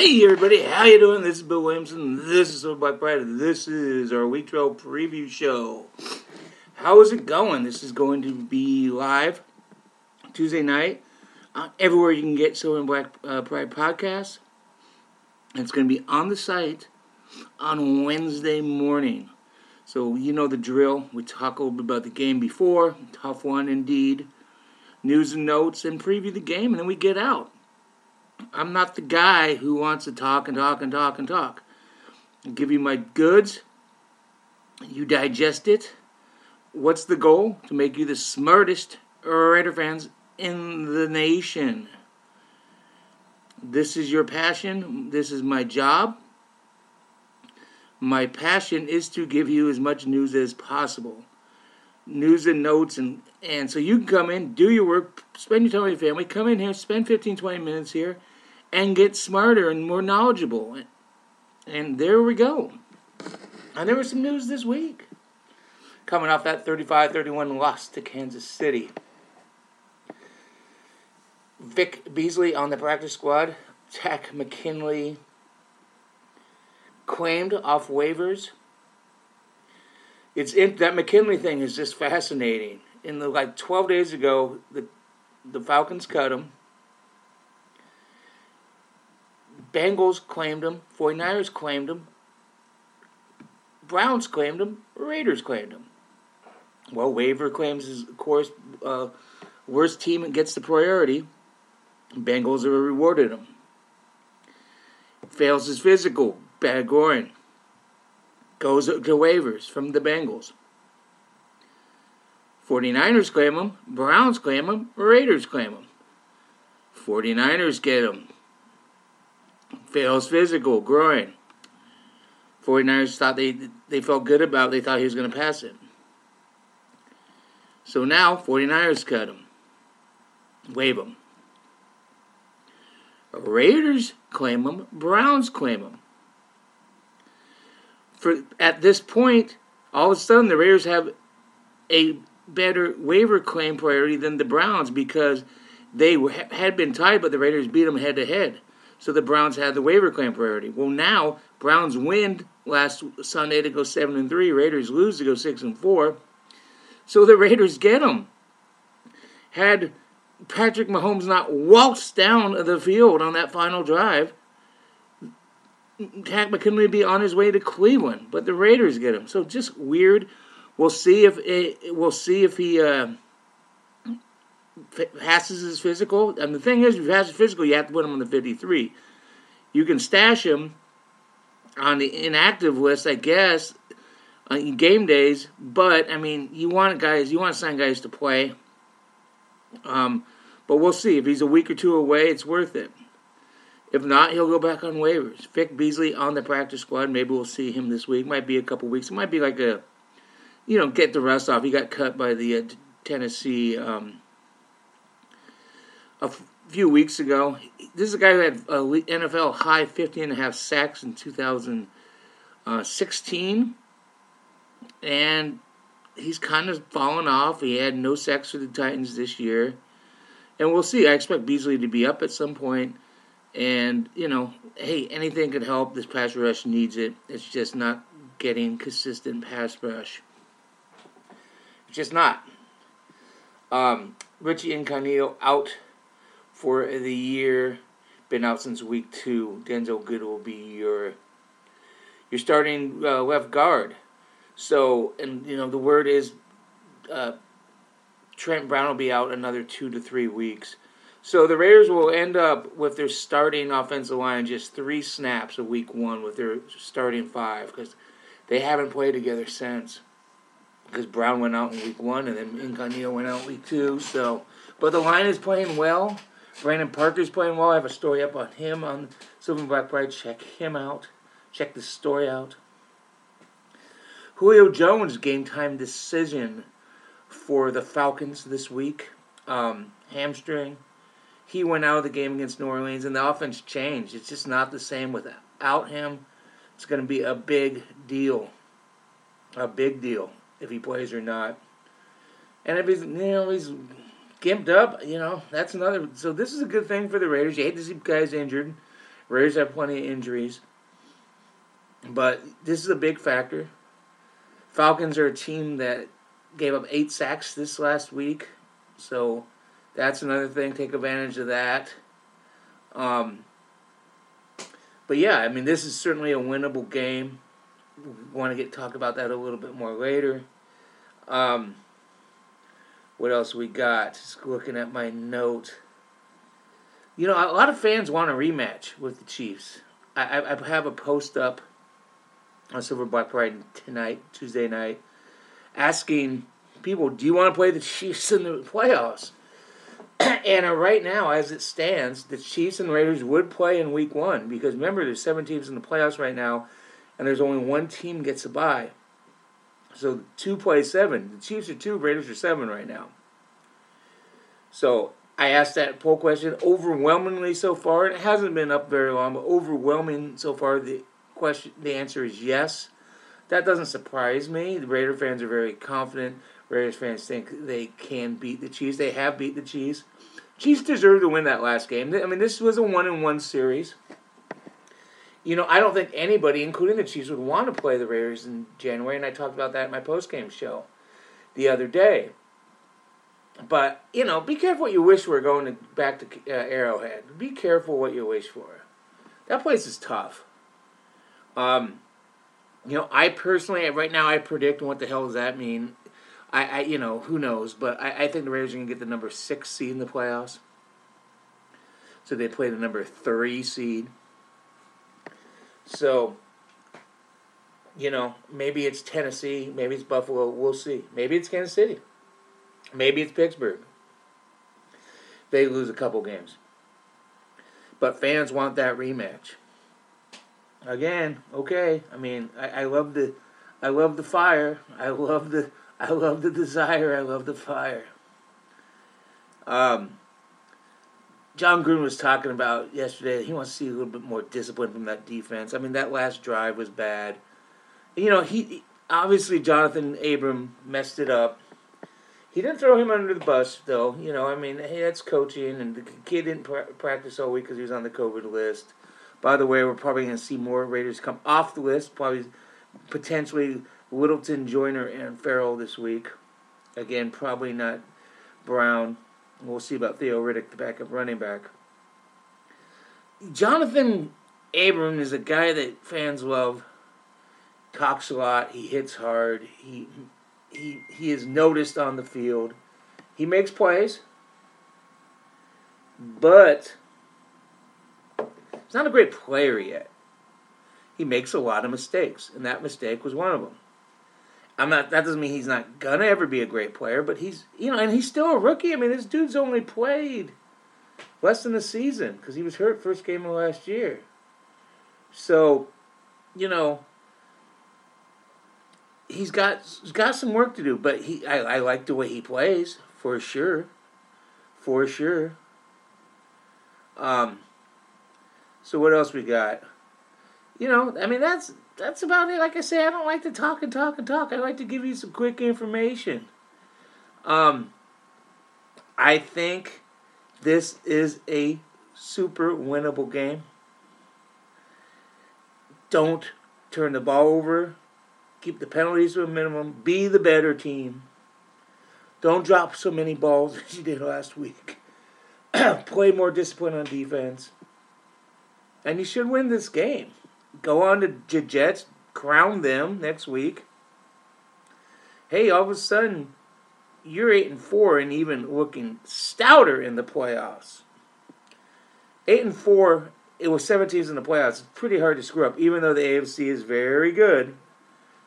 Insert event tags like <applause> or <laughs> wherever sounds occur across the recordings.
Hey everybody, how you doing? This is Bill Williamson. This is Black Pride. This is our Week 12 preview show. How is it going? This is going to be live Tuesday night uh, everywhere you can get Silver and Black uh, Pride podcasts. It's going to be on the site on Wednesday morning. So you know the drill. We talk a little bit about the game before, tough one indeed. News and notes, and preview the game, and then we get out. I'm not the guy who wants to talk and talk and talk and talk. I'll give you my goods. You digest it. What's the goal? To make you the smartest Raider fans in the nation. This is your passion. This is my job. My passion is to give you as much news as possible. News and notes and and so you can come in, do your work, spend your time with your family, come in here, spend 15, 20 minutes here, and get smarter and more knowledgeable. And there we go. And there was some news this week. Coming off that 35 31 loss to Kansas City. Vic Beasley on the practice squad. Takk McKinley claimed off waivers. It's in, that McKinley thing is just fascinating. In the like 12 days ago, the the Falcons cut him. Bengals claimed him. 49ers claimed him. Browns claimed him. Raiders claimed him. Well, waiver claims is, of course, uh, worst team gets the priority. Bengals are rewarded him. Fails his physical. Bad groin. Goes to waivers from the Bengals. 49ers claim him. Browns claim him. Raiders claim him. 49ers get him. Fails physical, groin. 49ers thought they they felt good about it. They thought he was going to pass it. So now 49ers cut him. Waive him. Raiders claim him. Browns claim him. For at this point, all of a sudden the Raiders have a better waiver claim priority than the Browns because they had been tied, but the Raiders beat them head to head. So the Browns had the waiver claim priority. Well, now Browns win last Sunday to go seven and three. Raiders lose to go six and four. So the Raiders get them. Had Patrick Mahomes not waltzed down the field on that final drive, Takk McKinley would be on his way to Cleveland, but the Raiders get him. So just weird. We'll see if it, we'll see if he uh, passes his physical. And the thing is, if he passes physical, you have to put him on the 53. You can stash him on the inactive list, I guess, in game days. But I mean, you want guys, you want to sign guys to play. Um, but we'll see if he's a week or two away. It's worth it. If not, he'll go back on waivers. Vic Beasley on the practice squad. Maybe we'll see him this week. Might be a couple weeks. It might be like a, you know, get the rust off. He got cut by the uh, Tennessee um, a few weeks ago. This is a guy who had a NFL high 50 and a half sacks in 2016. And he's kind of fallen off. He had no sacks for the Titans this year. And we'll see. I expect Beasley to be up at some point. And, you know, hey, anything could help. This pass rush needs it. It's just not getting consistent pass rush. It's just not. Um, Richie Incognito out for the year. Been out since week two. Denzelle Good will be your your starting uh, left guard. So, and you know the word is uh, Trent Brown will be out another two to three weeks. So the Raiders will end up with their starting offensive line just three snaps of week one with their starting five because they haven't played together since. Because Brown went out in week one and then Incognito went out week two. So, but the line is playing well. Brandon Parker's playing well. I have a story up on him on Silver and Black Pride. Check him out. Check this story out. Julio Jones game time decision for the Falcons this week. Um, hamstring. He went out of the game against New Orleans, and the offense changed. It's just not the same without him. It's going to be a big deal. A big deal if he plays or not. And if he's, you know, he's gimped up, you know, that's another. So this is a good thing for the Raiders. You hate to see guys injured. Raiders have plenty of injuries. But this is a big factor. Falcons are a team that gave up eight sacks this last week. So that's another thing. Take advantage of that. Um, but yeah, I mean, this is certainly a winnable game. We want to get talk about that a little bit more later. Um, what else we got? Just looking at my note. You know, a lot of fans want a rematch with the Chiefs. I, I, I have a post up on Silver Black Pride tonight, Tuesday night, asking people, do you want to play the Chiefs in the playoffs? <clears throat> and uh, right now, as it stands, the Chiefs and Raiders would play in Week One because remember, there's seven teams in the playoffs right now, and there's only one team gets a bye. So two play seven. The Chiefs are two, Raiders are seven right now. So I asked that poll question overwhelmingly so far. It hasn't been up very long, but overwhelming so far. The question, the answer is yes. That doesn't surprise me. The Raider fans are very confident. Raiders fans think they can beat the Chiefs. They have beat the Chiefs. Chiefs deserve to win that last game. I mean, this was a one and one series. You know, I don't think anybody, including the Chiefs, would want to play the Raiders in January, and I talked about that in my post game show the other day. But you know, be careful what you wish for going to, back to uh, Arrowhead. Be careful what you wish for. That place is tough. Um, you know, I personally, right now, I predict. What the hell does that mean? I, I you know, who knows? But I, I think the Raiders are going to get the number six seed in the playoffs. So they play the number three seed. So, you know, maybe it's Tennessee, maybe it's Buffalo. We'll see. Maybe it's Kansas City. Maybe it's Pittsburgh. They lose a couple games. But fans want that rematch. Again, okay. I mean, I, I love the I love the fire. I love the I love the desire. I love the fire. Um, Jon Gruden was talking about yesterday. He wants to see a little bit more discipline from that defense. I mean, that last drive was bad. You know, he obviously Johnathan Abram messed it up. He didn't throw him under the bus, though. You know, I mean, hey, that's coaching, and the kid didn't pra- practice all week because he was on the COVID list. By the way, we're probably going to see more Raiders come off the list. Probably, potentially, Littleton, Joyner, and Ferrell this week. Again, probably not Brown. We'll see about Theo Riddick, the backup running back. Johnathan Abram is a guy that fans love. Talks a lot. He hits hard. He he he is noticed on the field. He makes plays, but he's not a great player yet. He makes a lot of mistakes, and that mistake was one of them. I'm not. That doesn't mean he's not gonna ever be a great player, but he's you know, and he's still a rookie. I mean, this dude's only played less than a season because he was hurt first game of last year. So, you know, he's got he's got some work to do, but he I, I like the way he plays for sure, for sure. Um. So what else we got? You know, I mean that's that's about it. Like I say, I don't like to talk and talk and talk. I like to give you some quick information. Um, I think this is a super winnable game. Don't turn the ball over. Keep the penalties to a minimum. Be the better team. Don't drop so many balls <laughs> as you did last week. <clears throat> Play more discipline on defense. And you should win this game go on to the Jets, crown them next week. Hey, all of a sudden, you're eight and four and even looking stouter in the playoffs. Eight and four, it was seven teams in the playoffs. It's pretty hard to screw up, even though the AFC is very good.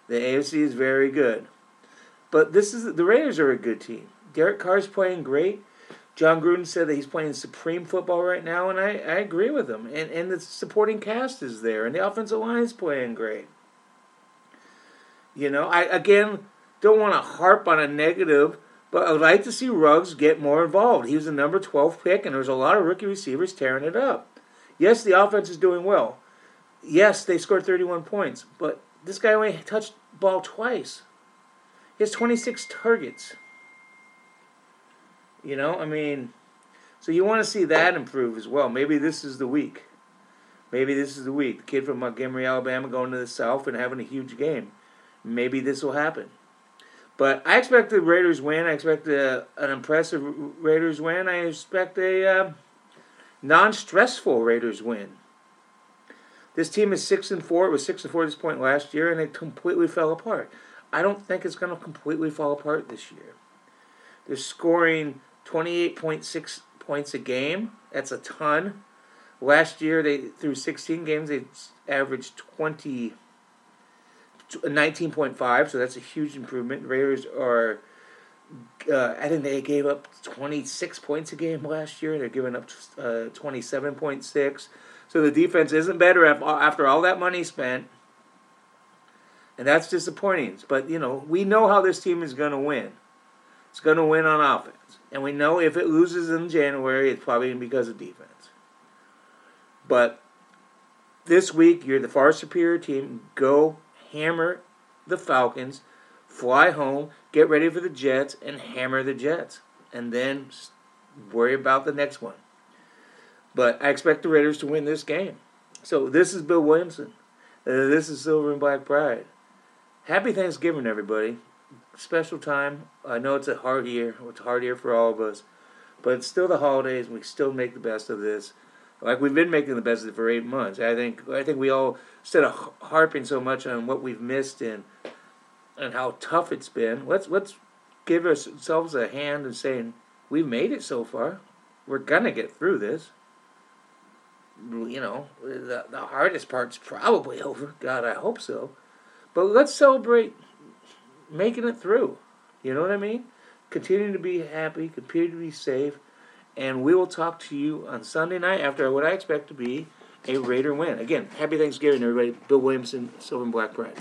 The AFC is very good. But this is the Raiders are a good team. Derek Carr's playing great. Jon Gruden said that he's playing supreme football right now, and I, I agree with him. And and the supporting cast is there, and the offensive line is playing great. You know, I again don't want to harp on a negative, but I'd like to see Ruggs get more involved. He was the number 12 pick, and there's a lot of rookie receivers tearing it up. Yes, the offense is doing well. Yes, they scored 31 points, but this guy only touched ball twice. He has 26 targets. You know, I mean, so you want to see that improve as well. Maybe this is the week. Maybe this is the week. The kid from Montgomery, Alabama, going to the South and having a huge game. Maybe this will happen. But I expect the Raiders win. I expect a, an impressive Raiders win. I expect a uh, non-stressful Raiders win. This team is six and four. It was six and four at this point last year, and it completely fell apart. I don't think it's going to completely fall apart this year. They're scoring twenty-eight point six points a game. That's a ton. Last year, they through 16 games, they averaged 20, 19.5, so that's a huge improvement. Raiders are, uh, I think they gave up 26 points a game last year. They're giving up uh, 27.6. So the defense isn't better after all that money spent. And that's disappointing. But, you know, we know how this team is going to win. It's going to win on offense. And we know if it loses in January, it's probably because of defense. But this week, you're the far superior team. Go hammer the Falcons, fly home, get ready for the Jets, and hammer the Jets. And then worry about the next one. But I expect the Raiders to win this game. So this is Bill Williamson. Uh, this is Silver and Black Pride. Happy Thanksgiving, everybody. Special time. I know it's a hard year. It's a hard year for all of us. But it's still the holidays. and We still make the best of this like we've been making the best of it for eight months. I think I think we all instead of harping so much on what we've missed and and how tough it's been, let's let's give ourselves a hand and saying we've made it so far. We're gonna get through this. You know, the the hardest part's probably <laughs> over. God, I hope so. But let's celebrate making it through. You know what I mean? Continue to be happy, continue to be safe and we will talk to you on Sunday night after what I expect to be a Raider win. Again, happy Thanksgiving, everybody. Bill Williamson, Silver and Black Pride.